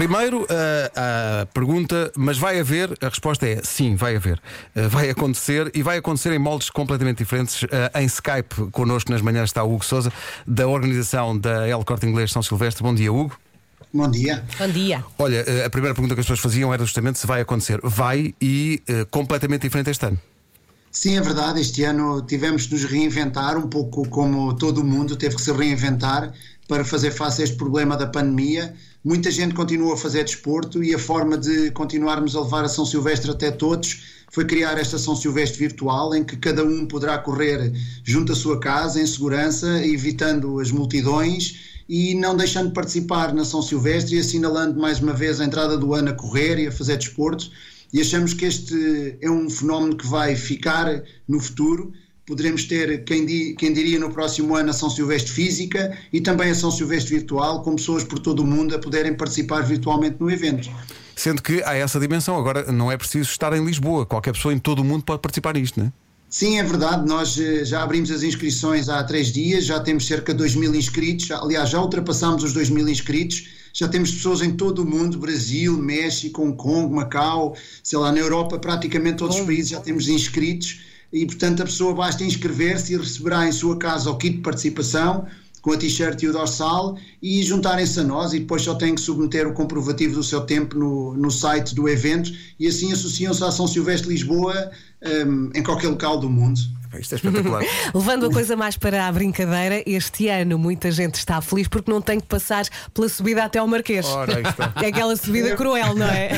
Primeiro, a, a pergunta, mas vai haver? A resposta é sim, vai haver. Uh, vai acontecer e vai acontecer em moldes completamente diferentes. Uh, em Skype, connosco nas manhãs está o Hugo Souza, da organização da El Corte Inglês São Silvestre. Bom dia, Hugo. Bom dia. Bom dia. Olha, uh, a primeira pergunta que as pessoas faziam era justamente se vai acontecer. Vai e completamente diferente este ano. Sim, é verdade. Este ano tivemos de nos reinventar, um pouco como todo o mundo teve que se reinventar para fazer face a este problema da pandemia. Muita gente continua a fazer desporto e a forma de continuarmos a levar a São Silvestre até todos foi criar esta São Silvestre virtual em que cada um poderá correr junto à sua casa em segurança, evitando as multidões e não deixando de participar na São Silvestre e assinalando mais uma vez a entrada do ano a correr e a fazer desporto. E achamos que este é um fenómeno que vai ficar no futuro poderemos ter, quem, di, quem, diria, no próximo ano a São Silvestre física e também a São Silvestre virtual, com pessoas por todo o mundo a poderem participar virtualmente no evento. Sendo que há essa dimensão, agora não é preciso estar em Lisboa, qualquer pessoa em todo o mundo pode participar nisto, não é? Sim, é verdade. Nós eh, já abrimos as inscrições há três dias, já temos cerca de 2 mil inscritos. Aliás, já ultrapassamos os 2 mil inscritos. Já temos pessoas em todo o mundo Brasil, México, Hong Kong, Macau, sei lá, na Europa, praticamente todos os países já temos inscritos e, portanto, a pessoa basta inscrever-se e receberá em sua casa o kit de participação com a t-shirt e o dorsal e juntarem-se a nós e depois só têm que submeter o comprovativo do seu tempo no, no site do evento e assim associam-se à São Silvestre Lisboa um, em qualquer local do mundo. Isto é espetacular. Levando a coisa mais para a brincadeira, este ano muita gente está feliz porque não tem que passar pela subida até ao Marquês. Ora, é aquela subida cruel, não é?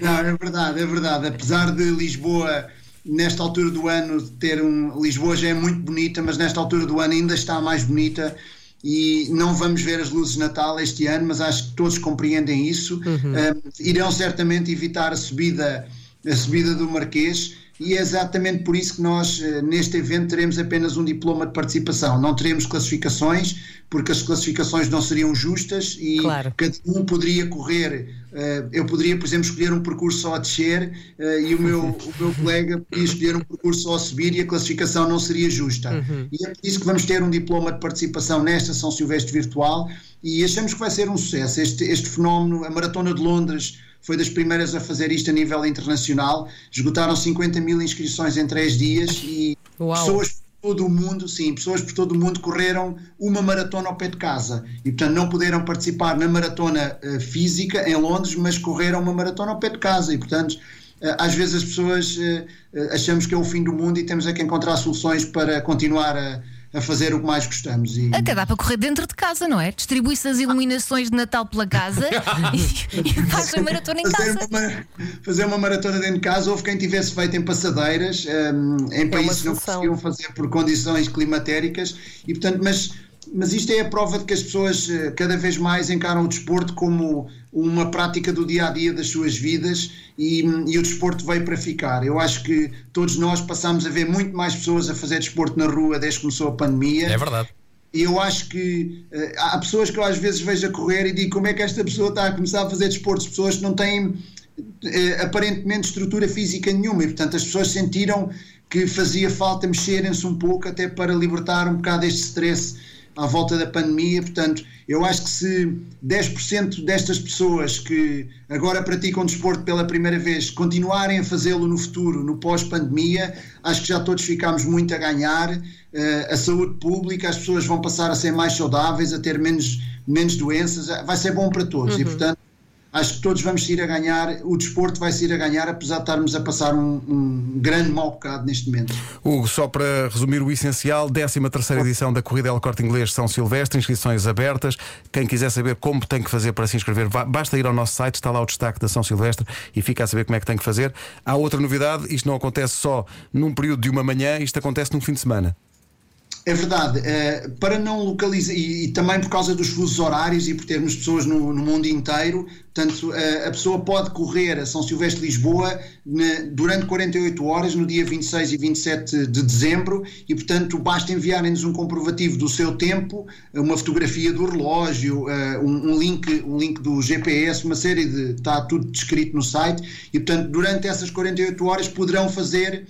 Não, é verdade, é verdade. Apesar de Lisboa nesta altura do ano ter um Lisboa já é muito bonita, mas nesta altura do ano ainda está mais bonita e não vamos ver as luzes de Natal este ano, mas acho que todos compreendem isso. Uhum. Um, irão certamente evitar a subida, a subida do Marquês e é exatamente por isso que nós, eh, neste evento, teremos apenas um diploma de participação. Não teremos classificações, porque as classificações não seriam justas e claro. cada um poderia correr. Eh, eu poderia, por exemplo, escolher um percurso só a descer eh, e o meu, o meu colega poderia escolher um percurso só a subir e a classificação não seria justa. Uhum. E é por isso que vamos ter um diploma de participação nesta São Silvestre Virtual e achamos que vai ser um sucesso. Este, este fenómeno, a Maratona de Londres foi das primeiras a fazer isto a nível internacional. Esgotaram 50 mil inscrições em três dias e Uau. pessoas por todo o mundo, sim, pessoas por todo o mundo correram uma maratona ao pé de casa e, portanto, não puderam participar na maratona uh, física em Londres, mas correram uma maratona ao pé de casa e, portanto, uh, às vezes as pessoas uh, achamos que é o fim do mundo e temos é que encontrar soluções para continuar a a fazer o que mais gostamos. E... Até dá para correr dentro de casa, não é? Distribui-se as iluminações de Natal pela casa e, e faz a maratona em fazer casa. Uma, fazer uma maratona dentro de casa, houve quem tivesse feito em passadeiras, um, em é países que não conseguiam fazer por condições climatéricas, e portanto, mas mas isto é a prova de que as pessoas eh, cada vez mais encaram o desporto como uma prática do dia a dia das suas vidas e, e, o desporto veio para ficar. Eu acho que todos nós passamos a ver muito mais pessoas a fazer desporto na rua desde que começou a pandemia. É verdade. E eu acho que uh, há pessoas que eu às vezes vejo a correr e digo como é que esta pessoa está a começar a fazer desporto, pessoas que não têm uh, aparentemente estrutura física nenhuma e portanto as pessoas sentiram que fazia falta mexerem-se um pouco até para libertar um bocado este stress à volta da pandemia. Portanto, eu acho que se 10% destas pessoas que agora praticam desporto pela primeira vez continuarem a fazê-lo no futuro, no pós-pandemia, acho que já todos ficamos muito a ganhar. Uh, a saúde pública, as pessoas vão passar a ser mais saudáveis, a ter menos, menos doenças, vai ser bom para todos. Uhum. E, portanto, acho que todos vamos ir a ganhar, o desporto vai se ir a ganhar, apesar de estarmos a passar um, um grande mau bocado neste momento. Hugo, só para resumir o essencial, 13 terceira edição da Corrida El Corte Inglês São Silvestre, inscrições abertas. Quem quiser saber como tem que fazer para se inscrever, basta ir ao nosso site, está lá o destaque da São Silvestre e fica a saber como é que tem que fazer. Há outra novidade, isto não acontece só num período de uma manhã, isto acontece num fim de semana. É verdade, uh, para não localizar, e, e, também por causa dos fusos horários e por termos pessoas no, no mundo inteiro, portanto, uh, a pessoa pode correr a São Silvestre de Lisboa ne, durante 48 horas, no dia 26 e 27 de dezembro, e portanto basta enviarem-nos um comprovativo do seu tempo, uma fotografia do relógio, uh, um, um, link, um link do GPS, uma série de. está tudo descrito no site, e portanto, durante essas 48 horas poderão fazer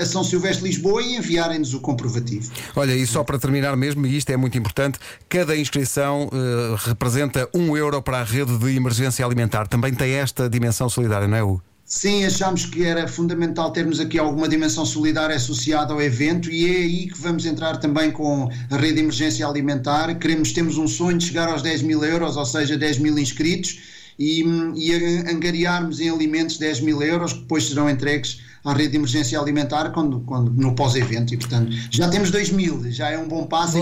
a São Silvestre Lisboa e enviarem-nos o comprovativo. Olha, e só para terminar mesmo, e isto é muito importante, cada inscrição uh, representa um euro para a rede de emergência alimentar. Também tem esta dimensão solidária, não é, Hugo? Sim, achámos que era fundamental termos aqui alguma dimensão solidária associada ao evento e é aí que vamos entrar também com a rede de emergência alimentar. Queremos, temos um sonho de chegar aos 10 mil euros, ou seja, 10 mil inscritos e, e angariarmos em alimentos 10 mil euros que depois serão entregues à rede de emergência alimentar quando, quando, no pós-evento e portanto já temos 2 mil, já é um bom passo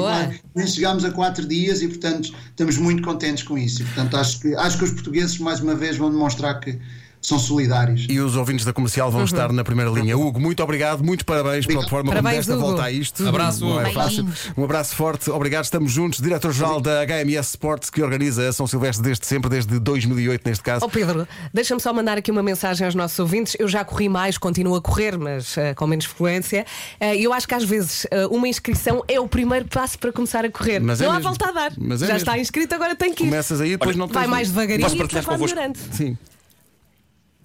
e chegámos a 4 dias e portanto estamos muito contentes com isso. E portanto acho que, acho que os portugueses mais uma vez vão demonstrar que são solidários. E os ouvintes da comercial vão uhum. estar na primeira linha. Hugo, muito obrigado, muito parabéns obrigado. pela forma parabéns, como desta Hugo. volta a isto. Abraço, Não é fácil. Um abraço forte, obrigado. Estamos juntos. Diretor-geral da HMS Sports, que organiza a São Silvestre desde sempre, desde 2008, neste caso. Oh Pedro, deixa-me só mandar aqui uma mensagem aos nossos ouvintes. Eu já corri mais, continuo a correr, mas uh, com menos frequência. Uh, eu acho que às vezes uh, uma inscrição é o primeiro passo para começar a correr. Mas é não mesmo. há volta a dar. Mas é já mesmo. está inscrito, agora tem que ir. Começas aí, depois Olha, não Vai tens- mais devagarinho Posso e vai convosco? melhorando. Sim.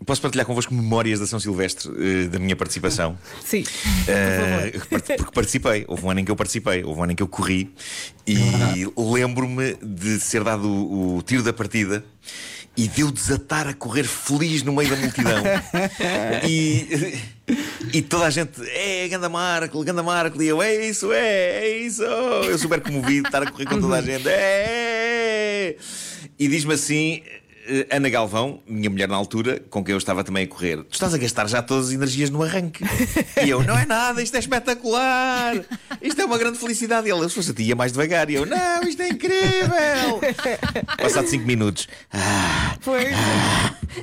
Posso partilhar convosco memórias da São Silvestre eh, da minha participação? Sim. Eh, porque participei, houve um ano em que eu participei, houve um ano em que eu corri e lembro-me de ser dado o, o tiro da partida e de eu desatar a correr feliz no meio da multidão. e, e toda a gente, é, ganda Marco, ganda Marco, e eu, é isso, é, é isso. Eu super comovido de estar a correr com toda a gente, é. E diz-me assim. Eh, Ana Galvão, minha mulher na altura, com quem eu estava também a correr, tu estás a gastar já todas as energias no arranque. E eu, não é nada, isto é espetacular, isto é uma grande felicidade. E ela, se fosse a ti, ia mais devagar. E eu, não, isto é incrível. Passado 5 minutos, ah, Foi.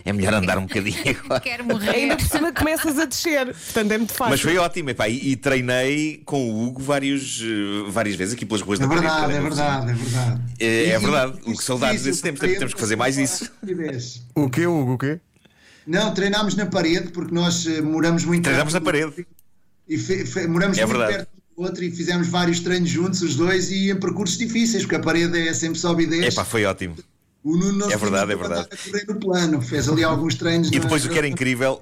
É melhor andar um bocadinho agora. Quero morrer. Ainda por cima começas a descer. Portanto, é muito fácil. Mas foi ótimo, epá, e, e treinei com o Hugo vários, eh, várias vezes aqui pelas ruas É da Parede, verdade, é também. verdade, é verdade. É, é E- verdade, o que saudades tempos, parede, temos que fazer mais isso. O quê, Hugo? O quê? Não, treinámos na parede porque nós eh, moramos muito Treinámos na parede. e fe- fe- moramos É muito verdade. perto do outro e fizemos vários treinos juntos, os dois, e em percursos difíceis, porque a parede é sempre sobe e desce. Epá, foi ótimo. O Nuno não É verdade, é verdade. correr no plano, fez ali alguns treinos. E na- depois o que era incrível,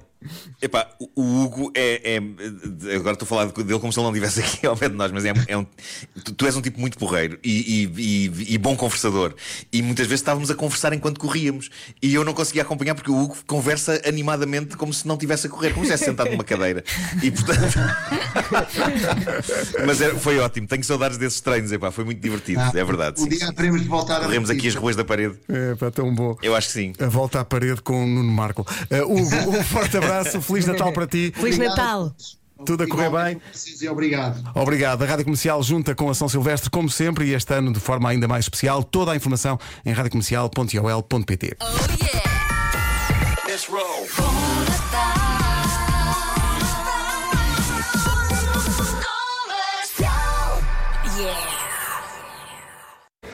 epá, o- Hugo é, é- Agora estou a falar dele como se ele não estivesse aqui ao pé de nós, mas é, é um. Tu, tu és um tipo muito porreiro e, e- e- e bom conversador. E muitas vezes estávamos a conversar enquanto corríamos. E eu não conseguia acompanhar porque o Hugo conversa animadamente como se não estivesse a correr, como se estivesse sentado numa cadeira. E portanto. mas é- foi ótimo, tenho saudades desses treinos, epá, foi muito divertido, Ah, é verdade. Um sim, dia teremos de voltar a Corremos aqui as ruas da parede. É, pá, tão bom. Eu acho que sim. A volta à parede com o Nuno Marco. Uh, Hugo, um forte abraço, Feliz Natal para ti. Feliz Obrigado Natal. Tudo a correr bem. E obrigado. Obrigado. A Rádio Comercial junta com a São Silvestre, como sempre, e este ano de forma ainda mais especial. Toda a informação em radiocomercial.ol.pt. Oh yeah.